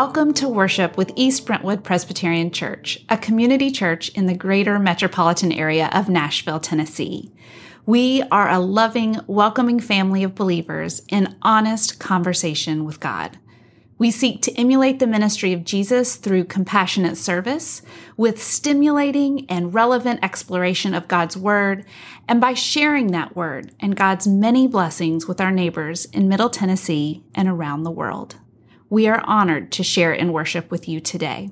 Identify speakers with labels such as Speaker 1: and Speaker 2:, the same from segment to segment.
Speaker 1: Welcome to worship with East Brentwood Presbyterian Church, a community church in the greater metropolitan area of Nashville, Tennessee. We are a loving, welcoming family of believers in honest conversation with God. We seek to emulate the ministry of Jesus through compassionate service, with stimulating and relevant exploration of God's Word, and by sharing that Word and God's many blessings with our neighbors in Middle Tennessee and around the world. We are honored to share in worship with you today.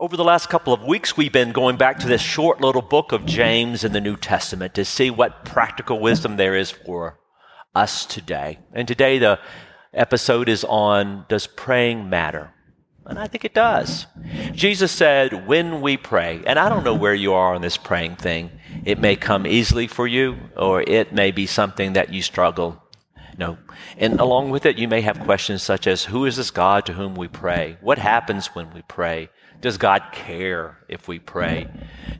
Speaker 2: Over the last couple of weeks, we've been going back to this short little book of James in the New Testament to see what practical wisdom there is for us today. And today, the episode is on Does Praying Matter? And I think it does. Jesus said, When we pray, and I don't know where you are on this praying thing, it may come easily for you, or it may be something that you struggle. No. And along with it, you may have questions such as Who is this God to whom we pray? What happens when we pray? Does God care if we pray?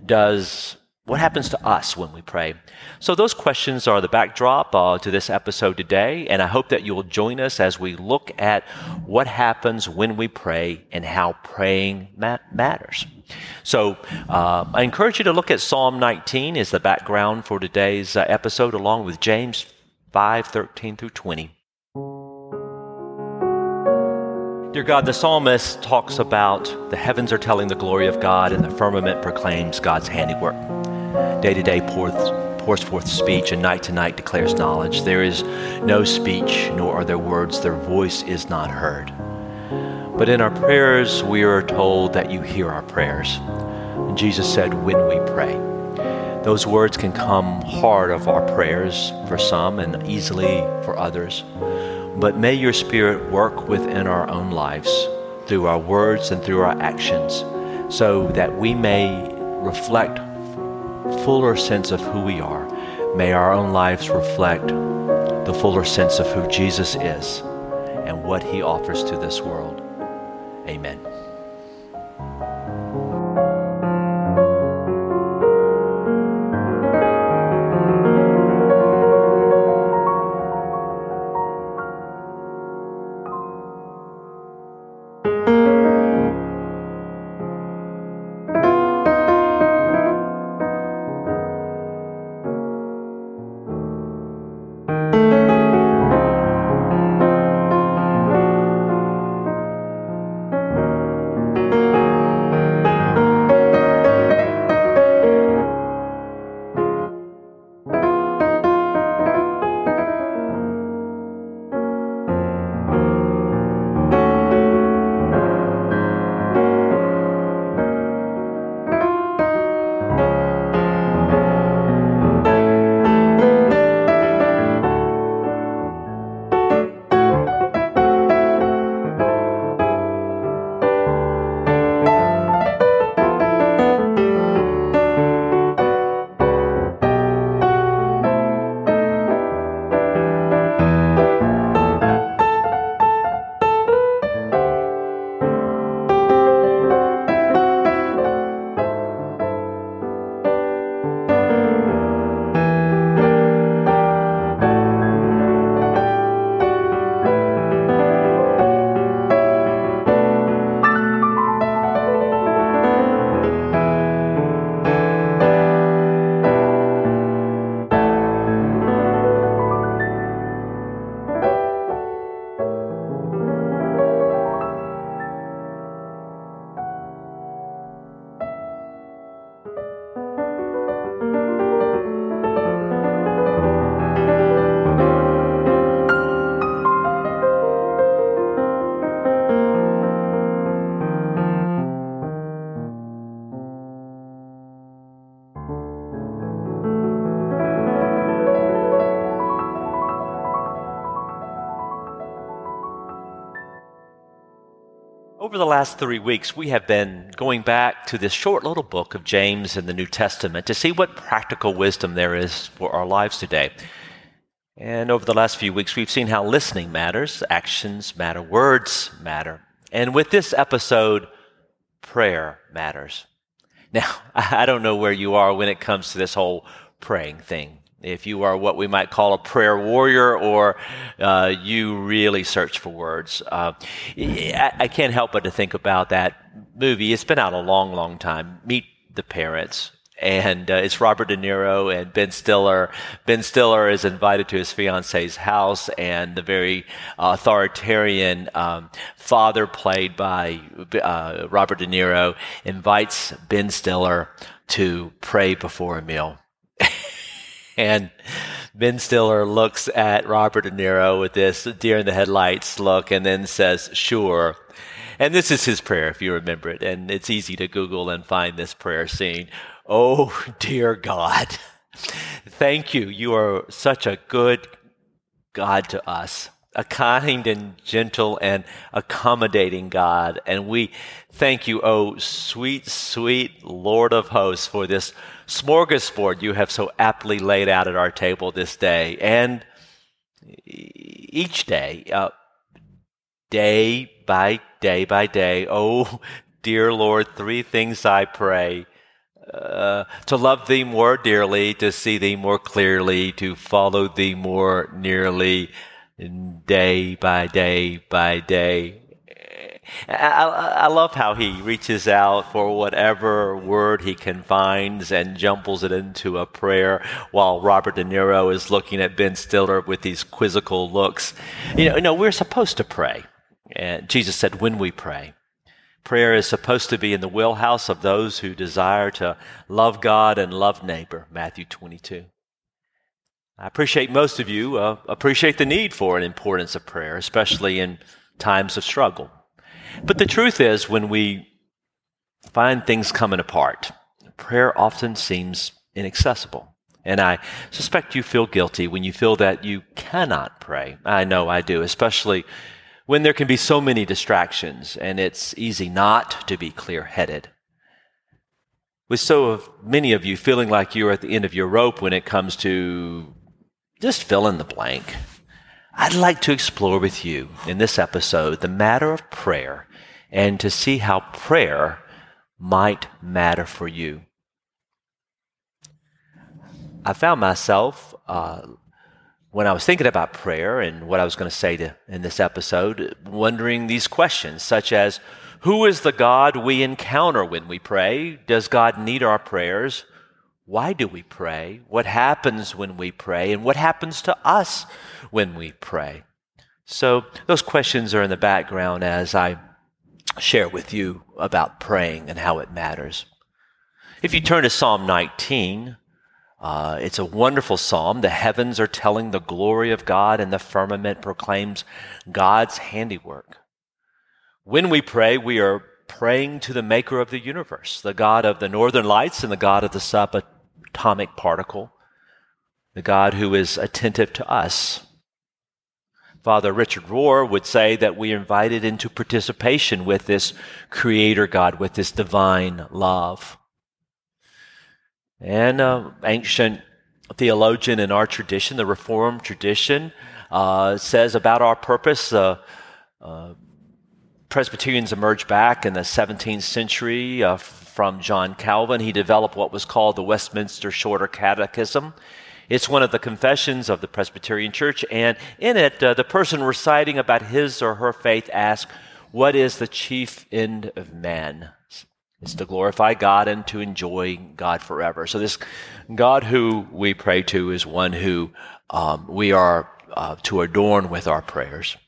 Speaker 2: Does what happens to us when we pray? So, those questions are the backdrop uh, to this episode today, and I hope that you will join us as we look at what happens when we pray and how praying ma- matters. So, uh, I encourage you to look at Psalm 19 as the background for today's uh, episode, along with James 5 13 through 20. Dear God, the psalmist talks about the heavens are telling the glory of God and the firmament proclaims God's handiwork. Day to day pours, pours forth speech, and night to night declares knowledge. There is no speech, nor are there words, their voice is not heard. But in our prayers, we are told that you hear our prayers. And Jesus said, when we pray. Those words can come hard of our prayers for some and easily for others. But may your Spirit work within our own lives through our words and through our actions so that we may reflect fuller sense of who we are. May our own lives reflect the fuller sense of who Jesus is and what he offers to this world. Amen. Last three weeks, we have been going back to this short little book of James in the New Testament to see what practical wisdom there is for our lives today. And over the last few weeks, we've seen how listening matters, actions matter, words matter. And with this episode, prayer matters. Now, I don't know where you are when it comes to this whole praying thing. If you are what we might call a prayer warrior, or uh, you really search for words, uh, I, I can't help but to think about that movie. It's been out a long, long time. Meet the Parents and uh, it's Robert De Niro and Ben Stiller. Ben Stiller is invited to his fiance's house, and the very authoritarian um, father, played by uh, Robert De Niro, invites Ben Stiller to pray before a meal. And Ben Stiller looks at Robert De Niro with this deer in the headlights look and then says, Sure. And this is his prayer, if you remember it. And it's easy to Google and find this prayer scene. Oh, dear God, thank you. You are such a good God to us, a kind and gentle and accommodating God. And we thank you, oh, sweet, sweet Lord of hosts, for this smorgasbord you have so aptly laid out at our table this day. And each day, uh, day by day by day, oh, dear Lord, three things I pray uh, to love thee more dearly, to see thee more clearly, to follow thee more nearly, day by day by day. I, I, love how he reaches out for whatever word he can find and jumbles it into a prayer while Robert De Niro is looking at Ben Stiller with these quizzical looks. You know, you know we're supposed to pray. And Jesus said, when we pray. Prayer is supposed to be in the wheelhouse of those who desire to love God and love neighbor, Matthew 22. I appreciate most of you uh, appreciate the need for an importance of prayer, especially in times of struggle. But the truth is, when we find things coming apart, prayer often seems inaccessible. And I suspect you feel guilty when you feel that you cannot pray. I know I do, especially when there can be so many distractions and it's easy not to be clear headed. With so many of you feeling like you're at the end of your rope when it comes to just fill in the blank, I'd like to explore with you in this episode the matter of prayer and to see how prayer might matter for you. I found myself uh, when I was thinking about prayer and what I was going to say to, in this episode, wondering these questions, such as Who is the God we encounter when we pray? Does God need our prayers? Why do we pray? What happens when we pray? And what happens to us when we pray? So, those questions are in the background as I share with you about praying and how it matters. If you turn to Psalm 19, uh, it's a wonderful psalm. The heavens are telling the glory of God, and the firmament proclaims God's handiwork. When we pray, we are praying to the maker of the universe, the God of the northern lights and the God of the subatomic particle, the God who is attentive to us. Father Richard Rohr would say that we are invited into participation with this creator God, with this divine love. And uh, ancient theologian in our tradition, the Reformed tradition, uh, says about our purpose. Uh, uh Presbyterians emerged back in the 17th century uh, from John Calvin. He developed what was called the Westminster Shorter Catechism. It's one of the confessions of the Presbyterian Church, and in it, uh, the person reciting about his or her faith asks, What is the chief end of man? It's to glorify God and to enjoy God forever. So this God who we pray to is one who um, we are uh, to adorn with our prayers.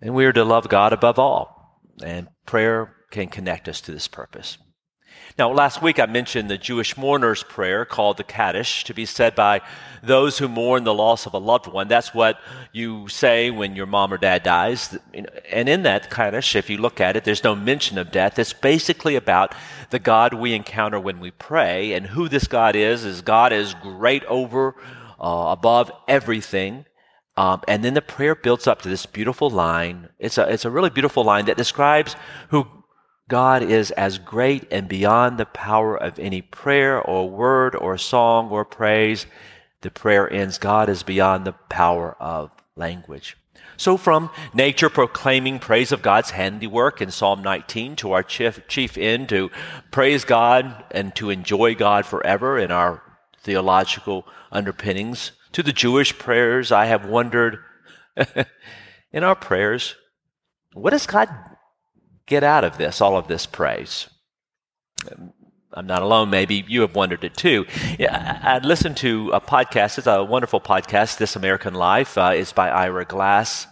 Speaker 2: And we are to love God above all. And prayer can connect us to this purpose. Now, last week I mentioned the Jewish mourner's prayer called the Kaddish to be said by those who mourn the loss of a loved one. That's what you say when your mom or dad dies. And in that Kaddish, if you look at it, there's no mention of death. It's basically about the God we encounter when we pray. And who this God is, is God is great over, uh, above everything. Um, and then the prayer builds up to this beautiful line. It's a, it's a really beautiful line that describes who God is as great and beyond the power of any prayer or word or song or praise. The prayer ends, God is beyond the power of language. So, from nature proclaiming praise of God's handiwork in Psalm 19 to our chief, chief end to praise God and to enjoy God forever in our theological underpinnings. To the Jewish prayers, I have wondered in our prayers, what does God get out of this, all of this praise? I'm not alone. Maybe you have wondered it too. I listened to a podcast. It's a wonderful podcast. This American Life uh, is by Ira Glass,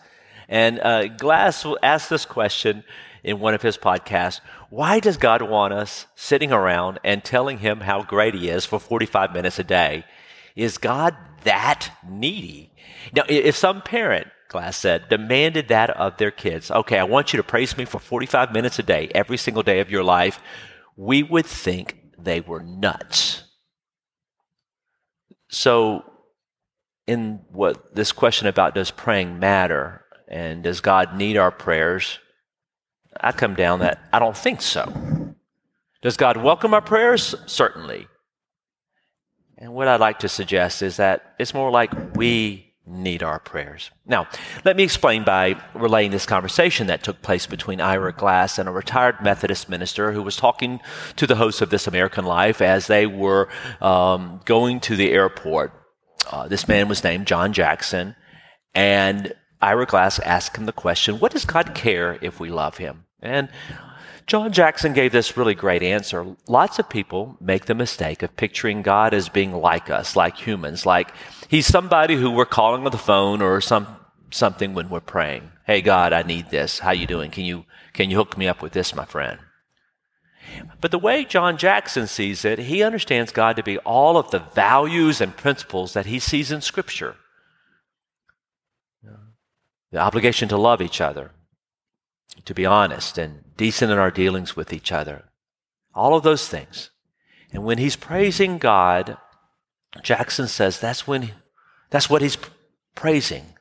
Speaker 2: and uh, Glass asked this question in one of his podcasts: Why does God want us sitting around and telling Him how great He is for 45 minutes a day? Is God that needy? Now, if some parent Glass said, demanded that of their kids. Okay, I want you to praise me for 45 minutes a day, every single day of your life we would think they were nuts. So, in what this question about does praying matter and does God need our prayers, I come down that I don't think so. Does God welcome our prayers? Certainly. And what I'd like to suggest is that it's more like we need our prayers. Now, let me explain by relaying this conversation that took place between Ira Glass and a retired Methodist minister who was talking to the host of This American Life as they were um, going to the airport. Uh, this man was named John Jackson, and Ira Glass asked him the question, What does God care if we love him? And John Jackson gave this really great answer. Lots of people make the mistake of picturing God as being like us, like humans, like he's somebody who we're calling on the phone or some something when we're praying. Hey God, I need this. How you doing? Can you can you hook me up with this, my friend? But the way John Jackson sees it, he understands God to be all of the values and principles that he sees in Scripture. The obligation to love each other, to be honest and decent in our dealings with each other. All of those things. And when he's praising God, Jackson says that's when that's what he's praising.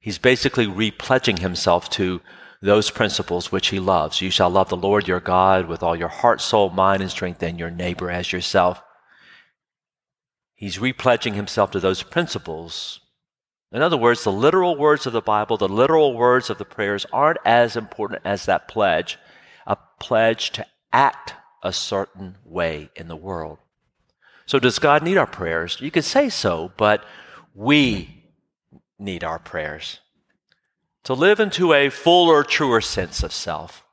Speaker 2: He's basically repledging himself to those principles which he loves. You shall love the Lord your God with all your heart, soul, mind, and strength, and your neighbor as yourself. He's repledging himself to those principles in other words, the literal words of the Bible, the literal words of the prayers aren't as important as that pledge, a pledge to act a certain way in the world. So, does God need our prayers? You could say so, but we need our prayers to live into a fuller, truer sense of self.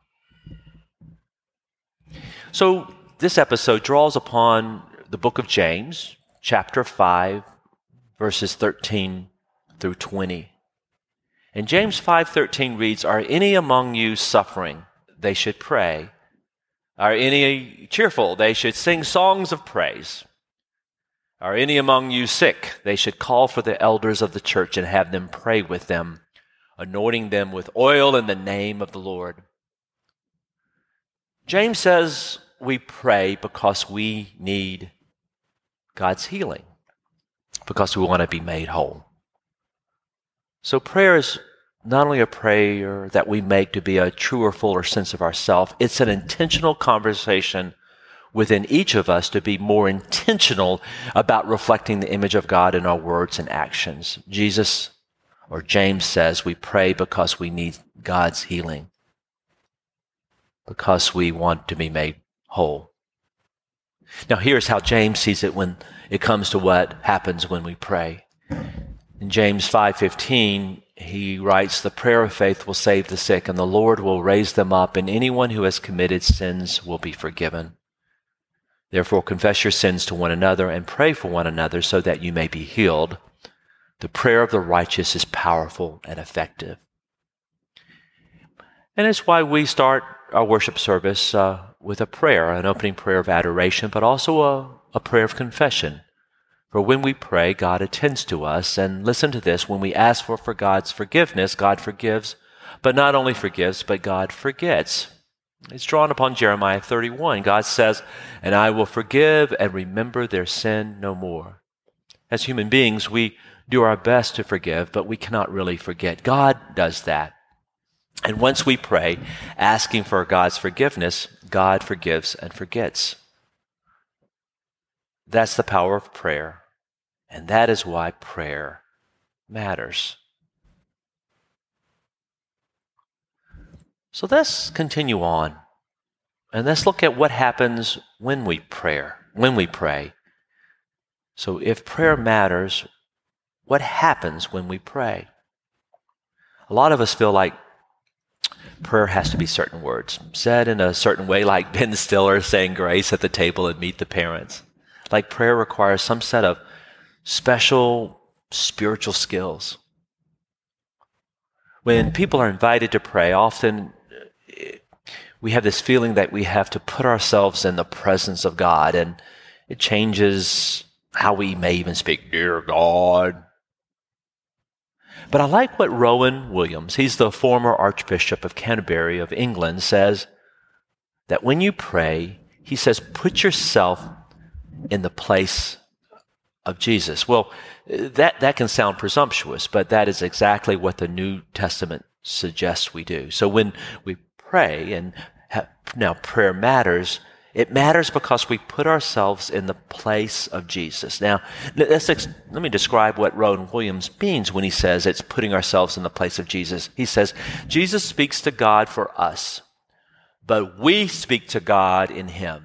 Speaker 2: So, this episode draws upon the book of James, chapter 5, verses 13 through 20. And James 5:13 reads, "Are any among you suffering? They should pray. Are any cheerful? They should sing songs of praise. Are any among you sick? They should call for the elders of the church and have them pray with them, anointing them with oil in the name of the Lord." James says we pray because we need God's healing, because we want to be made whole. So prayer is not only a prayer that we make to be a truer, fuller sense of ourself, it's an intentional conversation within each of us to be more intentional about reflecting the image of God in our words and actions. Jesus or James says we pray because we need God's healing, because we want to be made whole. Now, here's how James sees it when it comes to what happens when we pray. In James 5:15, he writes, "The prayer of faith will save the sick, and the Lord will raise them up, and anyone who has committed sins will be forgiven. Therefore confess your sins to one another and pray for one another so that you may be healed. The prayer of the righteous is powerful and effective." And it's why we start our worship service uh, with a prayer, an opening prayer of adoration, but also a, a prayer of confession for when we pray, God attends to us. And listen to this when we ask for, for God's forgiveness, God forgives, but not only forgives, but God forgets. It's drawn upon Jeremiah 31. God says, And I will forgive and remember their sin no more. As human beings, we do our best to forgive, but we cannot really forget. God does that. And once we pray, asking for God's forgiveness, God forgives and forgets. That's the power of prayer. And that is why prayer matters. So let's continue on. And let's look at what happens when we pray. When we pray. So if prayer matters, what happens when we pray? A lot of us feel like prayer has to be certain words, said in a certain way, like Ben Stiller saying grace at the table and meet the parents. Like prayer requires some set of special spiritual skills. When people are invited to pray, often eh, we have this feeling that we have to put ourselves in the presence of God, and it changes how we may even speak, Dear God. But I like what Rowan Williams, he's the former Archbishop of Canterbury of England, says that when you pray, he says, put yourself in the place of Jesus. Well, that, that can sound presumptuous, but that is exactly what the New Testament suggests we do. So when we pray, and ha- now prayer matters, it matters because we put ourselves in the place of Jesus. Now, let's ex- let me describe what Rowan Williams means when he says it's putting ourselves in the place of Jesus. He says, Jesus speaks to God for us, but we speak to God in him.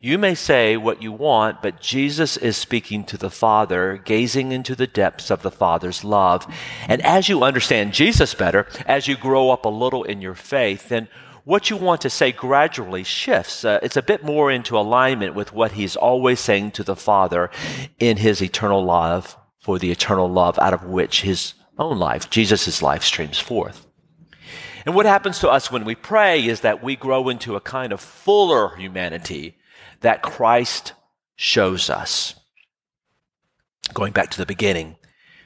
Speaker 2: You may say what you want, but Jesus is speaking to the Father, gazing into the depths of the Father's love. And as you understand Jesus better, as you grow up a little in your faith, then what you want to say gradually shifts. Uh, it's a bit more into alignment with what he's always saying to the Father in his eternal love, for the eternal love out of which his own life, Jesus' life, streams forth. And what happens to us when we pray is that we grow into a kind of fuller humanity that Christ shows us. Going back to the beginning,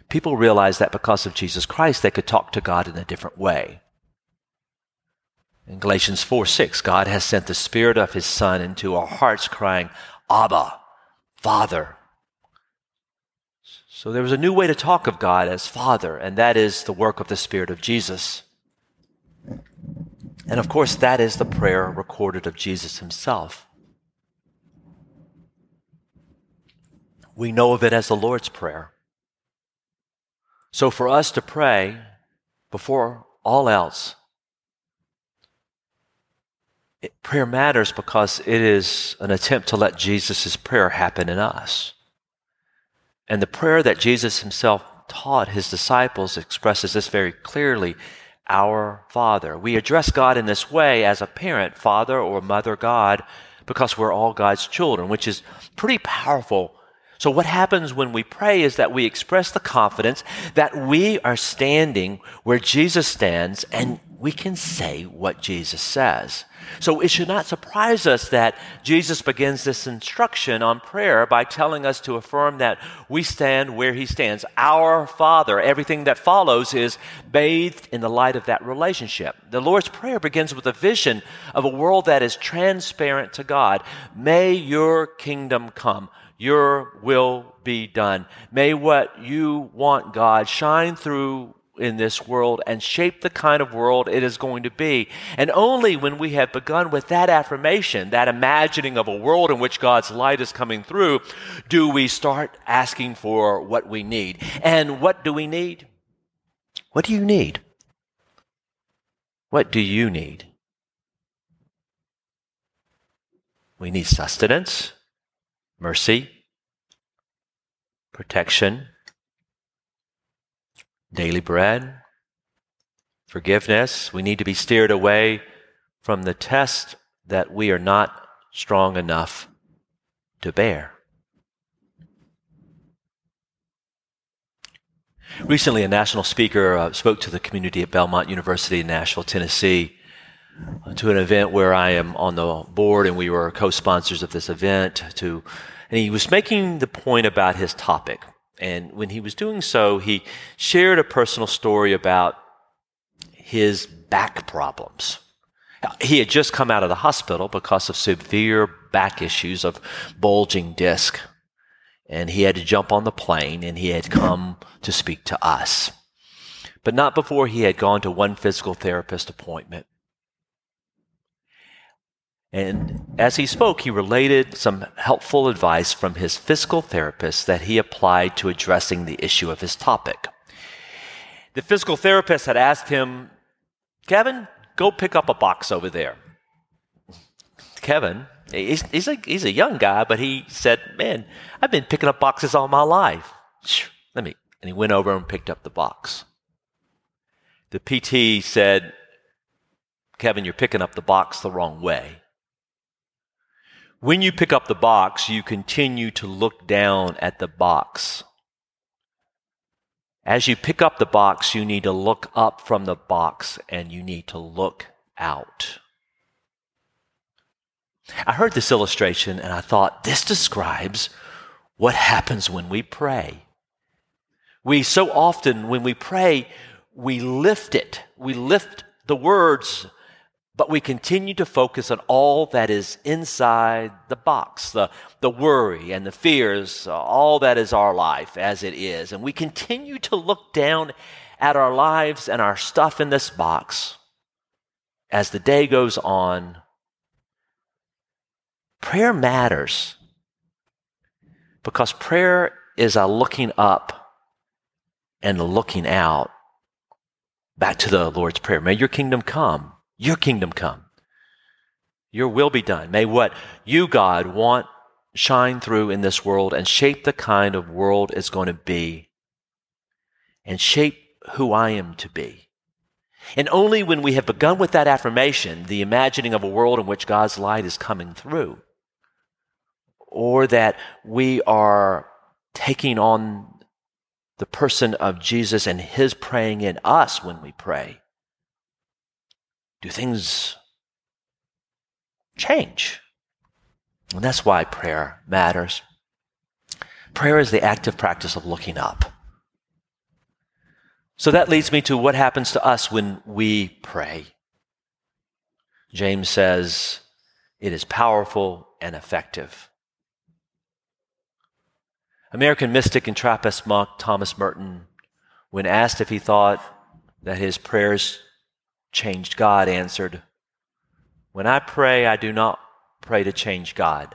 Speaker 2: people realized that because of Jesus Christ, they could talk to God in a different way. In Galatians 4 6, God has sent the Spirit of His Son into our hearts, crying, Abba, Father. So there was a new way to talk of God as Father, and that is the work of the Spirit of Jesus. And of course, that is the prayer recorded of Jesus Himself. We know of it as the Lord's Prayer. So for us to pray before all else, it, prayer matters because it is an attempt to let Jesus' prayer happen in us. And the prayer that Jesus himself taught his disciples expresses this very clearly Our Father. We address God in this way as a parent, father or mother God, because we're all God's children, which is pretty powerful so, what happens when we pray is that we express the confidence that we are standing where Jesus stands and we can say what Jesus says. So, it should not surprise us that Jesus begins this instruction on prayer by telling us to affirm that we stand where he stands. Our Father. Everything that follows is bathed in the light of that relationship. The Lord's Prayer begins with a vision of a world that is transparent to God. May your kingdom come your will be done. May what you want, God, shine through in this world and shape the kind of world it is going to be. And only when we have begun with that affirmation, that imagining of a world in which God's light is coming through, do we start asking for what we need. And what do we need? What do you need? What do you need? We need sustenance mercy, protection, daily bread, forgiveness. We need to be steered away from the test that we are not strong enough to bear. Recently, a national speaker uh, spoke to the community at Belmont University in Nashville, Tennessee to an event where I am on the board and we were co-sponsors of this event to and he was making the point about his topic. And when he was doing so, he shared a personal story about his back problems. He had just come out of the hospital because of severe back issues of bulging disc. And he had to jump on the plane and he had come to speak to us. But not before he had gone to one physical therapist appointment. And as he spoke, he related some helpful advice from his physical therapist that he applied to addressing the issue of his topic. The physical therapist had asked him, Kevin, go pick up a box over there. Kevin He's, he's, a, he's a young guy, but he said, Man, I've been picking up boxes all my life. Let me. And he went over and picked up the box. The PT said, Kevin, you're picking up the box the wrong way. When you pick up the box, you continue to look down at the box. As you pick up the box, you need to look up from the box and you need to look out. I heard this illustration and I thought, this describes what happens when we pray. We so often, when we pray, we lift it. We lift the words, but we continue to focus on all that is inside the box, the, the worry and the fears, uh, all that is our life as it is. And we continue to look down at our lives and our stuff in this box as the day goes on Prayer matters because prayer is a looking up and looking out back to the Lord's Prayer. May your kingdom come. Your kingdom come. Your will be done. May what you, God, want shine through in this world and shape the kind of world it's going to be and shape who I am to be. And only when we have begun with that affirmation, the imagining of a world in which God's light is coming through, or that we are taking on the person of Jesus and his praying in us when we pray, do things change? And that's why prayer matters. Prayer is the active practice of looking up. So that leads me to what happens to us when we pray. James says it is powerful and effective. American mystic and Trappist monk Thomas Merton, when asked if he thought that his prayers changed God, answered, When I pray, I do not pray to change God.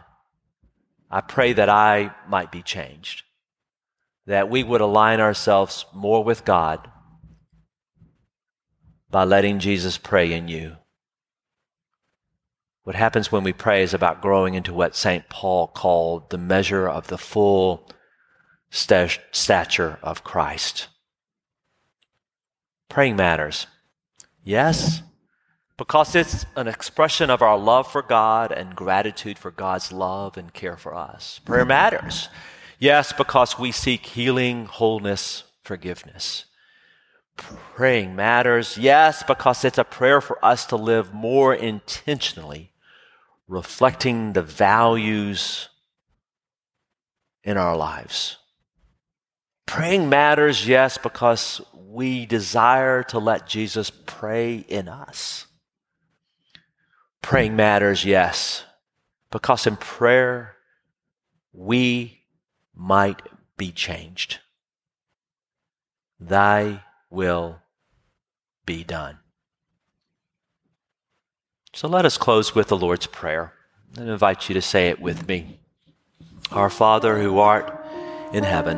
Speaker 2: I pray that I might be changed, that we would align ourselves more with God by letting Jesus pray in you. What happens when we pray is about growing into what St. Paul called the measure of the full stature of Christ. Praying matters. Yes, because it's an expression of our love for God and gratitude for God's love and care for us. Prayer matters. Yes, because we seek healing, wholeness, forgiveness. Praying matters. Yes, because it's a prayer for us to live more intentionally, reflecting the values in our lives. Praying matters, yes, because we desire to let Jesus pray in us. Praying matters, yes, because in prayer we might be changed. Thy will be done. So let us close with the Lord's Prayer and invite you to say it with me. Our Father who art in heaven,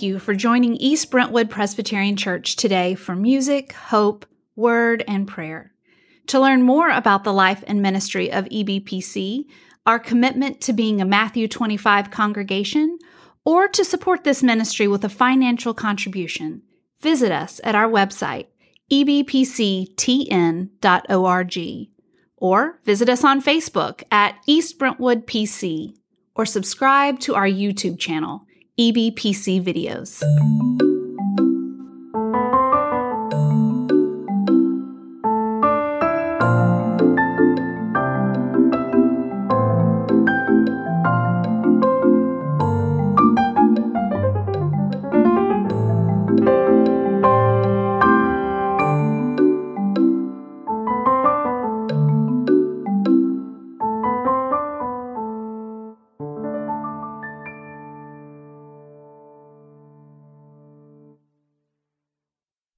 Speaker 1: Thank you for joining East Brentwood Presbyterian Church today for music, hope, word, and prayer. To learn more about the life and ministry of EBPC, our commitment to being a Matthew 25 congregation, or to support this ministry with a financial contribution, visit us at our website, ebpctn.org, or visit us on Facebook at East Brentwood PC, or subscribe to our YouTube channel, EBPC Videos.